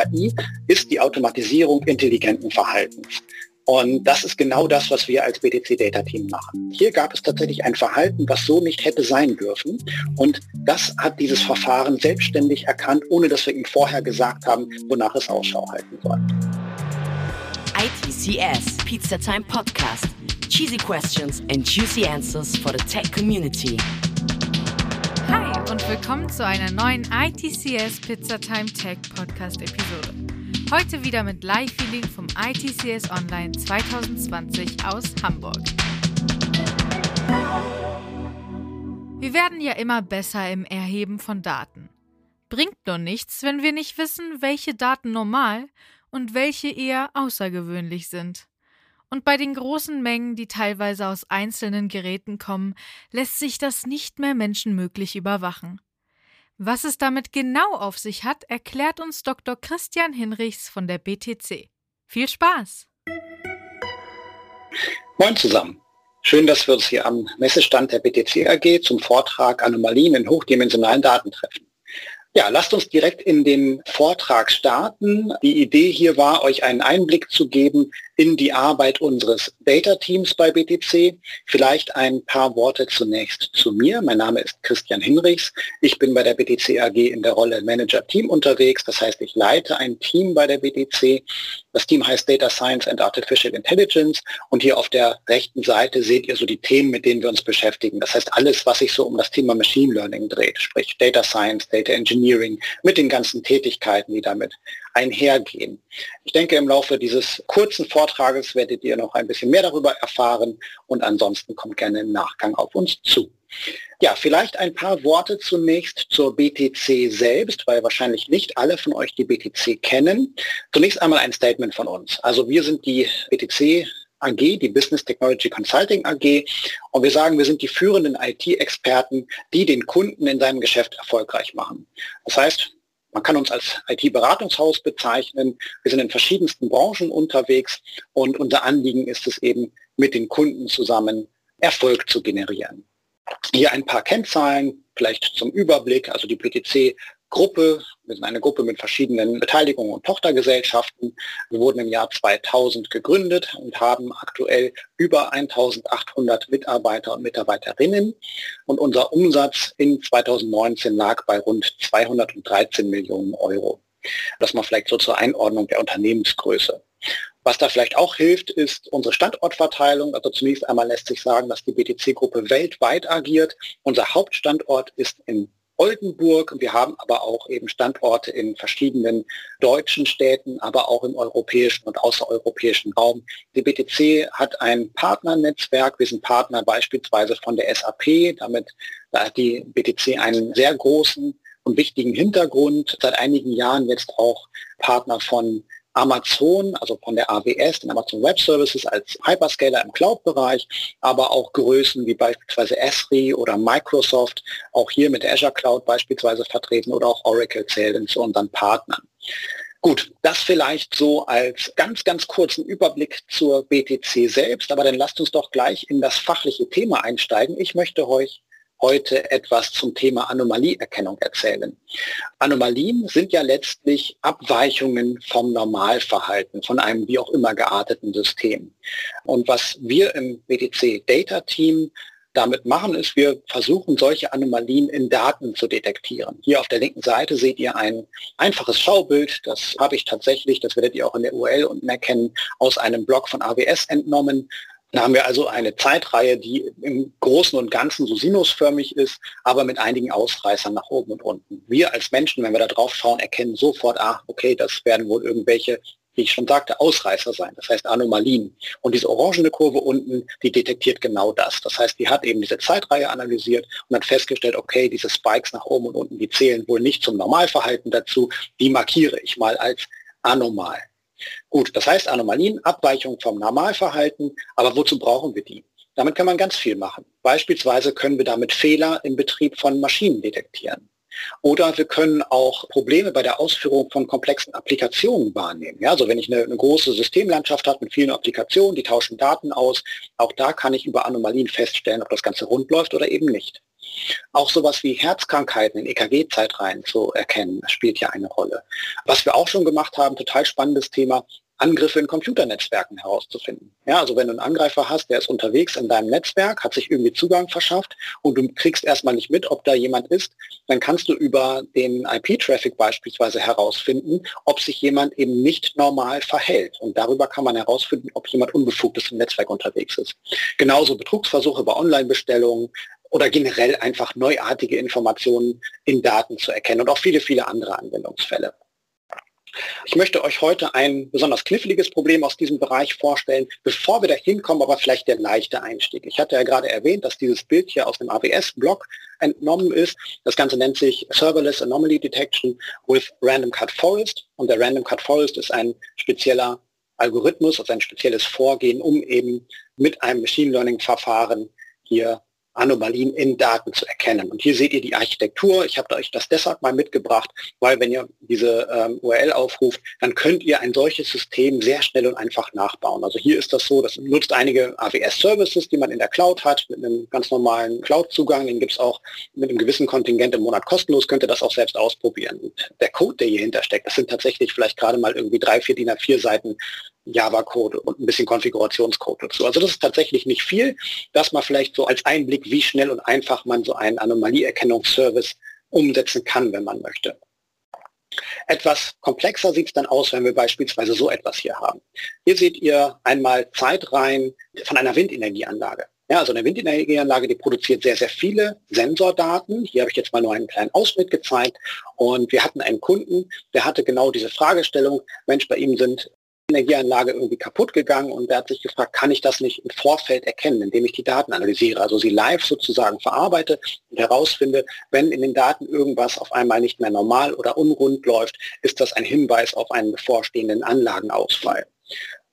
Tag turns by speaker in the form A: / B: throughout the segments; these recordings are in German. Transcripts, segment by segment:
A: KI ist die Automatisierung intelligenten Verhaltens. Und das ist genau das, was wir als BTC Data Team machen. Hier gab es tatsächlich ein Verhalten, was so nicht hätte sein dürfen. Und das hat dieses Verfahren selbstständig erkannt, ohne dass wir ihm vorher gesagt haben, wonach es Ausschau halten soll.
B: ITCS Pizza Time Podcast. Cheesy questions and juicy answers for the tech community.
C: Und willkommen zu einer neuen ITCS Pizza Time Tech Podcast Episode. Heute wieder mit Live-Feeling vom ITCS Online 2020 aus Hamburg. Wir werden ja immer besser im Erheben von Daten. Bringt nur nichts, wenn wir nicht wissen, welche Daten normal und welche eher außergewöhnlich sind. Und bei den großen Mengen, die teilweise aus einzelnen Geräten kommen, lässt sich das nicht mehr menschenmöglich überwachen. Was es damit genau auf sich hat, erklärt uns Dr. Christian Hinrichs von der BTC. Viel Spaß!
A: Moin zusammen. Schön, dass wir uns hier am Messestand der BTC AG zum Vortrag Anomalien in hochdimensionalen Daten treffen. Ja, lasst uns direkt in den Vortrag starten. Die Idee hier war, euch einen Einblick zu geben in die Arbeit unseres Data Teams bei BTC. Vielleicht ein paar Worte zunächst zu mir. Mein Name ist Christian Hinrichs. Ich bin bei der BTC AG in der Rolle Manager Team unterwegs. Das heißt, ich leite ein Team bei der BTC. Das Team heißt Data Science and Artificial Intelligence. Und hier auf der rechten Seite seht ihr so die Themen, mit denen wir uns beschäftigen. Das heißt, alles, was sich so um das Thema Machine Learning dreht, sprich Data Science, Data Engineering, mit den ganzen Tätigkeiten, die damit einhergehen. Ich denke, im Laufe dieses kurzen Vortrages werdet ihr noch ein bisschen mehr darüber erfahren und ansonsten kommt gerne im Nachgang auf uns zu. Ja, vielleicht ein paar Worte zunächst zur BTC selbst, weil wahrscheinlich nicht alle von euch die BTC kennen. Zunächst einmal ein Statement von uns. Also wir sind die BTC AG, die Business Technology Consulting AG. Und wir sagen, wir sind die führenden IT-Experten, die den Kunden in seinem Geschäft erfolgreich machen. Das heißt, man kann uns als IT-Beratungshaus bezeichnen. Wir sind in verschiedensten Branchen unterwegs und unser Anliegen ist es eben, mit den Kunden zusammen Erfolg zu generieren. Hier ein paar Kennzahlen, vielleicht zum Überblick. Also die PTC Gruppe. Wir sind eine Gruppe mit verschiedenen Beteiligungen und Tochtergesellschaften. Wir wurden im Jahr 2000 gegründet und haben aktuell über 1800 Mitarbeiter und Mitarbeiterinnen. Und unser Umsatz in 2019 lag bei rund 213 Millionen Euro. Das mal vielleicht so zur Einordnung der Unternehmensgröße. Was da vielleicht auch hilft, ist unsere Standortverteilung. Also zunächst einmal lässt sich sagen, dass die BTC-Gruppe weltweit agiert. Unser Hauptstandort ist in Oldenburg. Wir haben aber auch eben Standorte in verschiedenen deutschen Städten, aber auch im europäischen und außereuropäischen Raum. Die BTC hat ein Partnernetzwerk. Wir sind Partner beispielsweise von der SAP. Damit hat die BTC einen sehr großen und wichtigen Hintergrund. Seit einigen Jahren jetzt auch Partner von Amazon, also von der AWS, den Amazon Web Services als Hyperscaler im Cloud-Bereich, aber auch Größen wie beispielsweise Esri oder Microsoft, auch hier mit Azure Cloud beispielsweise vertreten oder auch Oracle zählen zu unseren Partnern. Gut, das vielleicht so als ganz, ganz kurzen Überblick zur BTC selbst, aber dann lasst uns doch gleich in das fachliche Thema einsteigen. Ich möchte euch heute etwas zum Thema Anomalieerkennung erzählen. Anomalien sind ja letztlich Abweichungen vom Normalverhalten, von einem wie auch immer gearteten System. Und was wir im BTC Data Team damit machen, ist, wir versuchen solche Anomalien in Daten zu detektieren. Hier auf der linken Seite seht ihr ein einfaches Schaubild, das habe ich tatsächlich, das werdet ihr auch in der URL unten erkennen, aus einem Blog von AWS entnommen. Da haben wir also eine Zeitreihe, die im Großen und Ganzen so sinusförmig ist, aber mit einigen Ausreißern nach oben und unten. Wir als Menschen, wenn wir da drauf schauen, erkennen sofort, ah, okay, das werden wohl irgendwelche, wie ich schon sagte, Ausreißer sein, das heißt Anomalien. Und diese orangene Kurve unten, die detektiert genau das. Das heißt, die hat eben diese Zeitreihe analysiert und hat festgestellt, okay, diese Spikes nach oben und unten, die zählen wohl nicht zum Normalverhalten dazu, die markiere ich mal als anormal. Gut, das heißt Anomalien, Abweichung vom Normalverhalten, aber wozu brauchen wir die? Damit kann man ganz viel machen. Beispielsweise können wir damit Fehler im Betrieb von Maschinen detektieren. Oder wir können auch Probleme bei der Ausführung von komplexen Applikationen wahrnehmen. Ja, also wenn ich eine, eine große Systemlandschaft habe mit vielen Applikationen, die tauschen Daten aus, auch da kann ich über Anomalien feststellen, ob das Ganze rund läuft oder eben nicht. Auch sowas wie Herzkrankheiten in EKG-Zeitreihen zu erkennen, spielt ja eine Rolle. Was wir auch schon gemacht haben, total spannendes Thema, Angriffe in Computernetzwerken herauszufinden. Ja, also wenn du einen Angreifer hast, der ist unterwegs in deinem Netzwerk, hat sich irgendwie Zugang verschafft und du kriegst erstmal nicht mit, ob da jemand ist, dann kannst du über den IP-Traffic beispielsweise herausfinden, ob sich jemand eben nicht normal verhält. Und darüber kann man herausfinden, ob jemand unbefugtes im Netzwerk unterwegs ist. Genauso Betrugsversuche bei Online-Bestellungen, oder generell einfach neuartige Informationen in Daten zu erkennen und auch viele, viele andere Anwendungsfälle. Ich möchte euch heute ein besonders kniffliges Problem aus diesem Bereich vorstellen. Bevor wir da hinkommen, aber vielleicht der leichte Einstieg. Ich hatte ja gerade erwähnt, dass dieses Bild hier aus dem AWS-Blog entnommen ist. Das Ganze nennt sich Serverless Anomaly Detection with Random Cut Forest. Und der Random Cut Forest ist ein spezieller Algorithmus, also ein spezielles Vorgehen, um eben mit einem Machine Learning-Verfahren hier Anomalien in Daten zu erkennen. Und hier seht ihr die Architektur. Ich habe euch das deshalb mal mitgebracht, weil wenn ihr diese ähm, URL aufruft, dann könnt ihr ein solches System sehr schnell und einfach nachbauen. Also hier ist das so, das nutzt einige AWS-Services, die man in der Cloud hat, mit einem ganz normalen Cloud-Zugang. Den gibt es auch mit einem gewissen Kontingent im Monat kostenlos, könnt ihr das auch selbst ausprobieren. Und der Code, der hier hintersteckt, das sind tatsächlich vielleicht gerade mal irgendwie drei, vier DIN A4 Seiten Java-Code und ein bisschen Konfigurationscode dazu. Also das ist tatsächlich nicht viel, dass man vielleicht so als Einblick, wie schnell und einfach man so einen Anomalieerkennungsservice umsetzen kann, wenn man möchte. Etwas komplexer sieht es dann aus, wenn wir beispielsweise so etwas hier haben. Hier seht ihr einmal Zeitreihen von einer Windenergieanlage. Ja, also eine Windenergieanlage, die produziert sehr, sehr viele Sensordaten. Hier habe ich jetzt mal nur einen kleinen Ausschnitt gezeigt. Und wir hatten einen Kunden, der hatte genau diese Fragestellung, Mensch, bei ihm sind Energieanlage irgendwie kaputt gegangen und er hat sich gefragt, kann ich das nicht im Vorfeld erkennen, indem ich die Daten analysiere, also sie live sozusagen verarbeite und herausfinde, wenn in den Daten irgendwas auf einmal nicht mehr normal oder unrund läuft, ist das ein Hinweis auf einen bevorstehenden Anlagenausfall.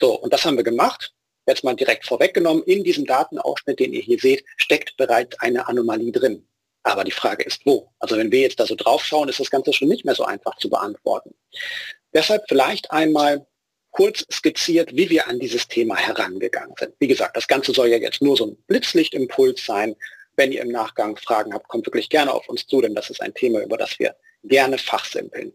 A: So, und das haben wir gemacht. Jetzt mal direkt vorweggenommen, in diesem Datenausschnitt, den ihr hier seht, steckt bereits eine Anomalie drin. Aber die Frage ist, wo? Also wenn wir jetzt da so drauf schauen, ist das Ganze schon nicht mehr so einfach zu beantworten. Deshalb vielleicht einmal kurz skizziert, wie wir an dieses Thema herangegangen sind. Wie gesagt, das Ganze soll ja jetzt nur so ein Blitzlichtimpuls sein. Wenn ihr im Nachgang Fragen habt, kommt wirklich gerne auf uns zu, denn das ist ein Thema, über das wir gerne fachsimpeln.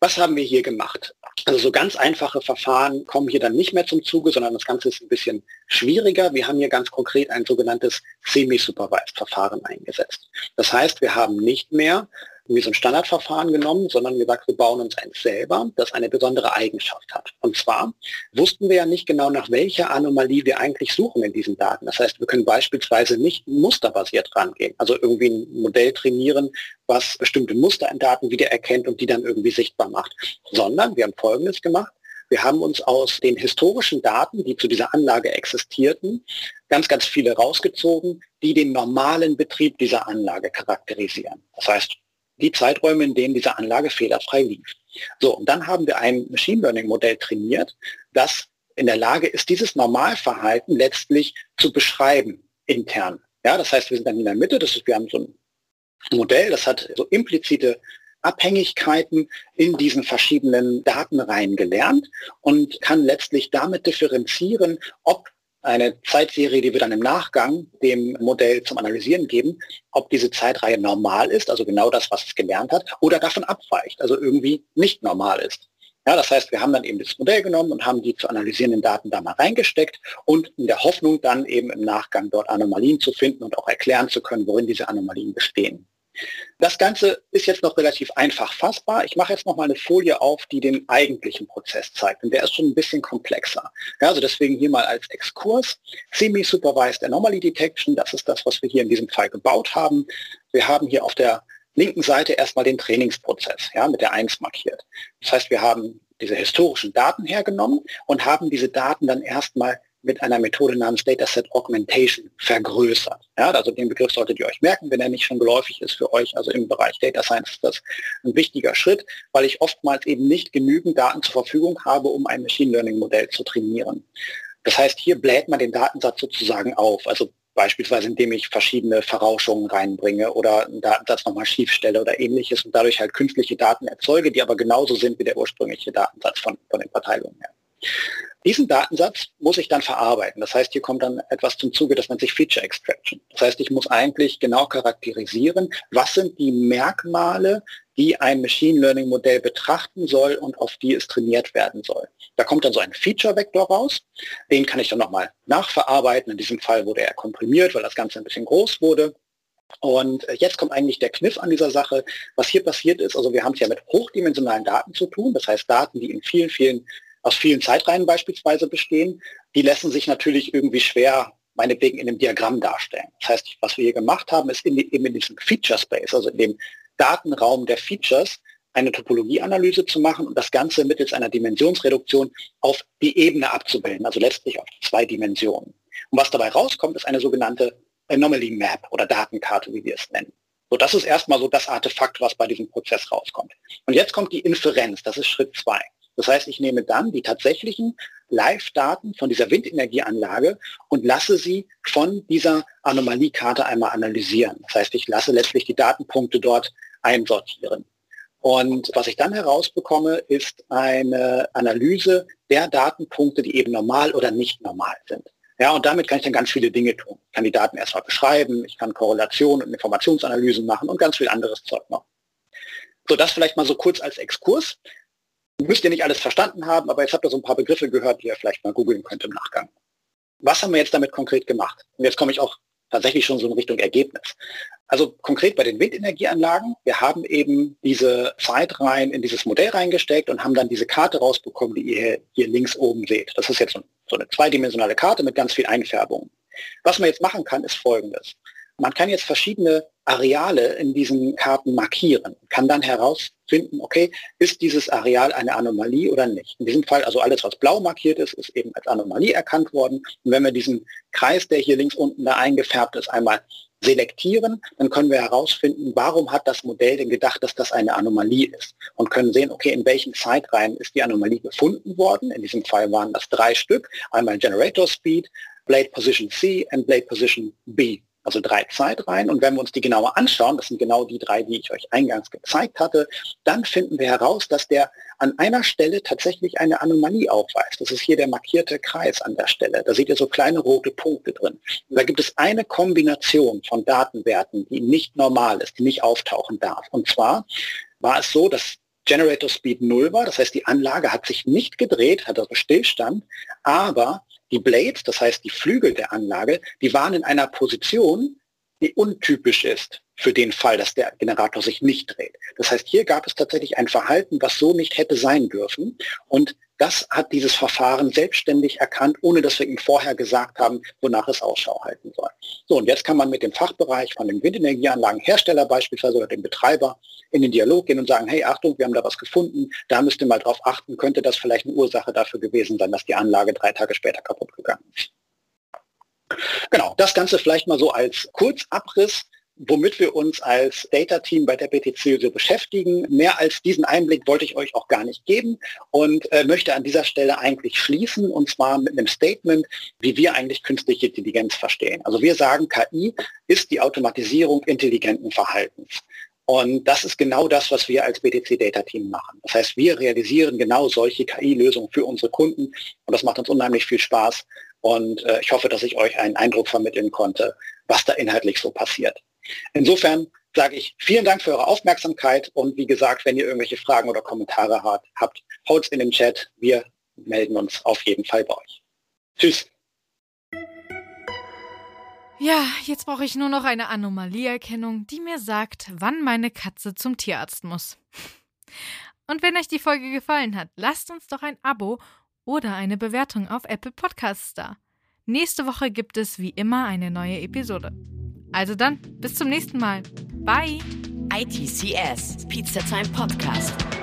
A: Was haben wir hier gemacht? Also so ganz einfache Verfahren kommen hier dann nicht mehr zum Zuge, sondern das Ganze ist ein bisschen schwieriger. Wir haben hier ganz konkret ein sogenanntes Semi-Supervised-Verfahren eingesetzt. Das heißt, wir haben nicht mehr wie so ein Standardverfahren genommen, sondern gesagt, wir bauen uns eins selber, das eine besondere Eigenschaft hat. Und zwar wussten wir ja nicht genau, nach welcher Anomalie wir eigentlich suchen in diesen Daten. Das heißt, wir können beispielsweise nicht musterbasiert rangehen, also irgendwie ein Modell trainieren, was bestimmte Muster in Daten wiedererkennt und die dann irgendwie sichtbar macht, sondern wir haben Folgendes gemacht. Wir haben uns aus den historischen Daten, die zu dieser Anlage existierten, ganz, ganz viele rausgezogen, die den normalen Betrieb dieser Anlage charakterisieren. Das heißt, die Zeiträume, in denen diese Anlage fehlerfrei lief. So, und dann haben wir ein Machine Learning Modell trainiert, das in der Lage ist, dieses Normalverhalten letztlich zu beschreiben intern. Ja, das heißt, wir sind dann in der Mitte, das ist, wir haben so ein Modell, das hat so implizite Abhängigkeiten in diesen verschiedenen Datenreihen gelernt und kann letztlich damit differenzieren, ob eine Zeitserie, die wir dann im Nachgang dem Modell zum Analysieren geben, ob diese Zeitreihe normal ist, also genau das, was es gelernt hat, oder davon abweicht, also irgendwie nicht normal ist. Ja, das heißt, wir haben dann eben das Modell genommen und haben die zu analysierenden Daten da mal reingesteckt und in der Hoffnung dann eben im Nachgang dort Anomalien zu finden und auch erklären zu können, worin diese Anomalien bestehen. Das Ganze ist jetzt noch relativ einfach fassbar. Ich mache jetzt noch mal eine Folie auf, die den eigentlichen Prozess zeigt. Und der ist schon ein bisschen komplexer. Ja, also deswegen hier mal als Exkurs. Semi-Supervised Anomaly Detection, das ist das, was wir hier in diesem Fall gebaut haben. Wir haben hier auf der linken Seite erstmal den Trainingsprozess, ja, mit der 1 markiert. Das heißt, wir haben diese historischen Daten hergenommen und haben diese Daten dann erstmal mit einer Methode namens Dataset Augmentation vergrößert. Ja, also den Begriff solltet ihr euch merken, wenn er nicht schon geläufig ist für euch. Also im Bereich Data Science ist das ein wichtiger Schritt, weil ich oftmals eben nicht genügend Daten zur Verfügung habe, um ein Machine Learning Modell zu trainieren. Das heißt, hier bläht man den Datensatz sozusagen auf. Also beispielsweise indem ich verschiedene Verrauschungen reinbringe oder einen Datensatz nochmal schief stelle oder ähnliches und dadurch halt künstliche Daten erzeuge, die aber genauso sind wie der ursprüngliche Datensatz von, von den Verteilungen her. Diesen Datensatz muss ich dann verarbeiten. Das heißt, hier kommt dann etwas zum Zuge, das nennt sich Feature Extraction. Das heißt, ich muss eigentlich genau charakterisieren, was sind die Merkmale, die ein Machine Learning Modell betrachten soll und auf die es trainiert werden soll. Da kommt dann so ein Feature-Vektor raus. Den kann ich dann nochmal nachverarbeiten. In diesem Fall wurde er komprimiert, weil das Ganze ein bisschen groß wurde. Und jetzt kommt eigentlich der Kniff an dieser Sache. Was hier passiert ist, also wir haben es ja mit hochdimensionalen Daten zu tun, das heißt Daten, die in vielen, vielen, aus vielen Zeitreihen beispielsweise bestehen, die lassen sich natürlich irgendwie schwer meinetwegen in einem Diagramm darstellen. Das heißt, was wir hier gemacht haben, ist in, die, eben in diesem Feature Space, also in dem Datenraum der Features, eine Topologieanalyse zu machen und das Ganze mittels einer Dimensionsreduktion auf die Ebene abzubilden, also letztlich auf zwei Dimensionen. Und was dabei rauskommt, ist eine sogenannte Anomaly Map oder Datenkarte, wie wir es nennen. So, das ist erstmal so das Artefakt, was bei diesem Prozess rauskommt. Und jetzt kommt die Inferenz, das ist Schritt zwei. Das heißt, ich nehme dann die tatsächlichen Live-Daten von dieser Windenergieanlage und lasse sie von dieser Anomaliekarte einmal analysieren. Das heißt, ich lasse letztlich die Datenpunkte dort einsortieren. Und was ich dann herausbekomme, ist eine Analyse der Datenpunkte, die eben normal oder nicht normal sind. Ja, und damit kann ich dann ganz viele Dinge tun. Ich kann die Daten erstmal beschreiben, ich kann Korrelationen und Informationsanalysen machen und ganz viel anderes Zeug noch. So, das vielleicht mal so kurz als Exkurs. Müsst ihr nicht alles verstanden haben, aber jetzt habt ihr so ein paar Begriffe gehört, die ihr vielleicht mal googeln könnt im Nachgang. Was haben wir jetzt damit konkret gemacht? Und jetzt komme ich auch tatsächlich schon so in Richtung Ergebnis. Also konkret bei den Windenergieanlagen, wir haben eben diese Zeitreihen in dieses Modell reingesteckt und haben dann diese Karte rausbekommen, die ihr hier links oben seht. Das ist jetzt so eine zweidimensionale Karte mit ganz viel Einfärbung. Was man jetzt machen kann, ist folgendes. Man kann jetzt verschiedene Areale in diesen Karten markieren, kann dann herausfinden, okay, ist dieses Areal eine Anomalie oder nicht. In diesem Fall, also alles, was blau markiert ist, ist eben als Anomalie erkannt worden. Und wenn wir diesen Kreis, der hier links unten da eingefärbt ist, einmal selektieren, dann können wir herausfinden, warum hat das Modell denn gedacht, dass das eine Anomalie ist und können sehen, okay, in welchen Zeitreihen ist die Anomalie gefunden worden. In diesem Fall waren das drei Stück, einmal Generator Speed, Blade Position C und Blade Position B also drei Zeitreihen. Und wenn wir uns die genauer anschauen, das sind genau die drei, die ich euch eingangs gezeigt hatte, dann finden wir heraus, dass der an einer Stelle tatsächlich eine Anomalie aufweist. Das ist hier der markierte Kreis an der Stelle. Da seht ihr so kleine rote Punkte drin. Und da gibt es eine Kombination von Datenwerten, die nicht normal ist, die nicht auftauchen darf. Und zwar war es so, dass Generator Speed 0 war, das heißt die Anlage hat sich nicht gedreht, hat also Stillstand, aber die Blades, das heißt die Flügel der Anlage, die waren in einer Position, die untypisch ist für den Fall, dass der Generator sich nicht dreht. Das heißt, hier gab es tatsächlich ein Verhalten, was so nicht hätte sein dürfen. Und das hat dieses Verfahren selbstständig erkannt, ohne dass wir ihm vorher gesagt haben, wonach es Ausschau halten soll. So, und jetzt kann man mit dem Fachbereich von dem Windenergieanlagenhersteller beispielsweise oder dem Betreiber in den Dialog gehen und sagen, hey, Achtung, wir haben da was gefunden, da müsst ihr mal drauf achten, könnte das vielleicht eine Ursache dafür gewesen sein, dass die Anlage drei Tage später kaputt gegangen ist. Genau, das Ganze vielleicht mal so als Kurzabriss womit wir uns als Data-Team bei der BTC so beschäftigen. Mehr als diesen Einblick wollte ich euch auch gar nicht geben und äh, möchte an dieser Stelle eigentlich schließen und zwar mit einem Statement, wie wir eigentlich künstliche Intelligenz verstehen. Also wir sagen, KI ist die Automatisierung intelligenten Verhaltens. Und das ist genau das, was wir als BTC Data Team machen. Das heißt, wir realisieren genau solche KI-Lösungen für unsere Kunden und das macht uns unheimlich viel Spaß. Und äh, ich hoffe, dass ich euch einen Eindruck vermitteln konnte, was da inhaltlich so passiert. Insofern sage ich vielen Dank für eure Aufmerksamkeit und wie gesagt, wenn ihr irgendwelche Fragen oder Kommentare habt, haut's in den Chat. Wir melden uns auf jeden Fall bei euch. Tschüss.
C: Ja, jetzt brauche ich nur noch eine Anomalieerkennung, die mir sagt, wann meine Katze zum Tierarzt muss. Und wenn euch die Folge gefallen hat, lasst uns doch ein Abo oder eine Bewertung auf Apple Podcasts da. Nächste Woche gibt es wie immer eine neue Episode. Also dann, bis zum nächsten Mal. Bye.
B: ITCS, Pizza Time Podcast.